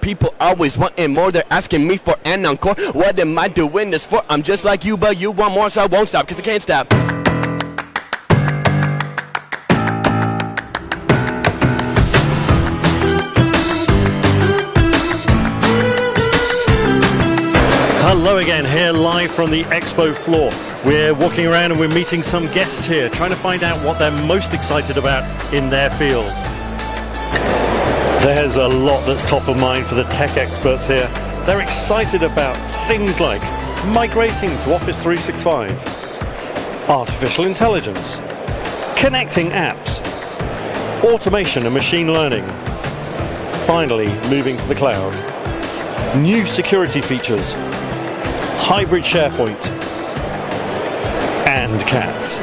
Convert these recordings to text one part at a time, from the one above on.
People always wanting more, they're asking me for an encore. What am I doing this for? I'm just like you, but you want more, so I won't stop, cause I can't stop. Hello again, here live from the expo floor. We're walking around and we're meeting some guests here, trying to find out what they're most excited about in their field. There's a lot that's top of mind for the tech experts here. They're excited about things like migrating to Office 365, artificial intelligence, connecting apps, automation and machine learning, finally moving to the cloud, new security features, hybrid SharePoint, and cats.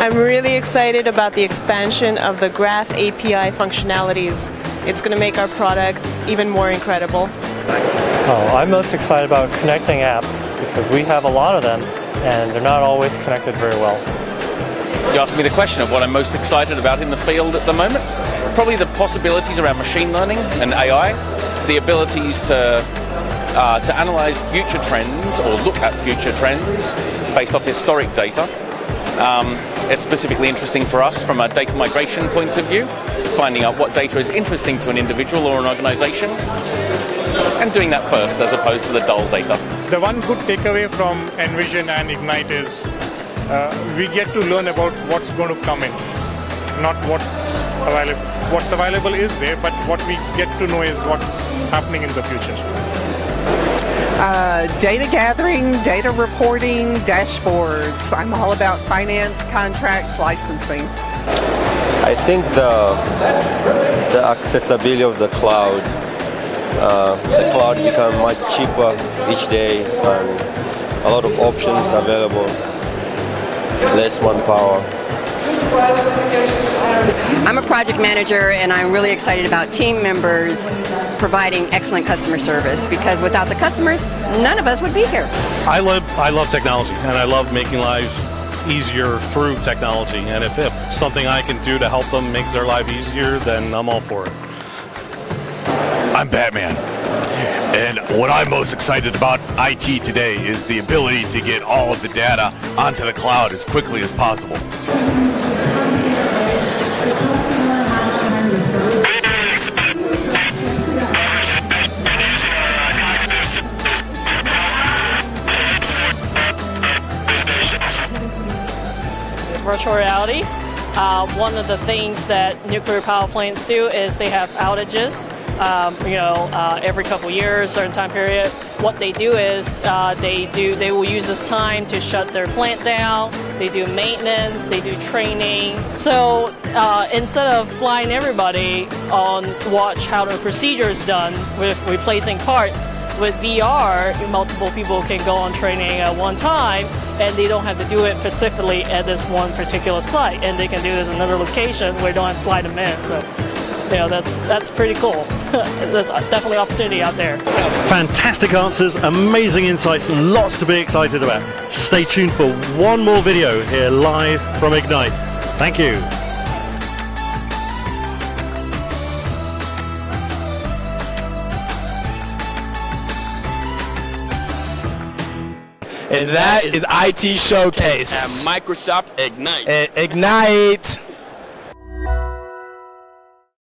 I'm really excited about the expansion of the Graph API functionalities. It's going to make our products even more incredible. Oh, I'm most excited about connecting apps because we have a lot of them and they're not always connected very well. You asked me the question of what I'm most excited about in the field at the moment. Probably the possibilities around machine learning and AI, the abilities to uh, to analyze future trends or look at future trends based off historic data. Um, it's specifically interesting for us from a data migration point of view, finding out what data is interesting to an individual or an organization, and doing that first as opposed to the dull data. The one good takeaway from Envision and Ignite is uh, we get to learn about what's going to come in, not what's available. What's available is there, but what we get to know is what's happening in the future. Uh, data gathering, data reporting, dashboards. I'm all about finance, contracts, licensing. I think the the accessibility of the cloud, uh, the cloud become much cheaper each day, and a lot of options available, less manpower. I'm a project manager and I'm really excited about team members providing excellent customer service because without the customers, none of us would be here. I love I love technology and I love making lives easier through technology and if, if something I can do to help them makes their life easier, then I'm all for it. I'm Batman. And what I'm most excited about IT today is the ability to get all of the data onto the cloud as quickly as possible. Virtual reality. Uh, one of the things that nuclear power plants do is they have outages. Um, you know, uh, every couple years, certain time period. What they do is uh, they do they will use this time to shut their plant down. They do maintenance. They do training. So uh, instead of flying everybody on watch how the procedure is done with replacing parts, with VR, multiple people can go on training at one time and they don't have to do it specifically at this one particular site and they can do this in another location where they don't have to fly them in. So you know, that's that's pretty cool. that's definitely opportunity out there. Fantastic answers, amazing insights, lots to be excited about. Stay tuned for one more video here live from Ignite. Thank you. And that is IT Showcase. At Microsoft Ignite. Ignite.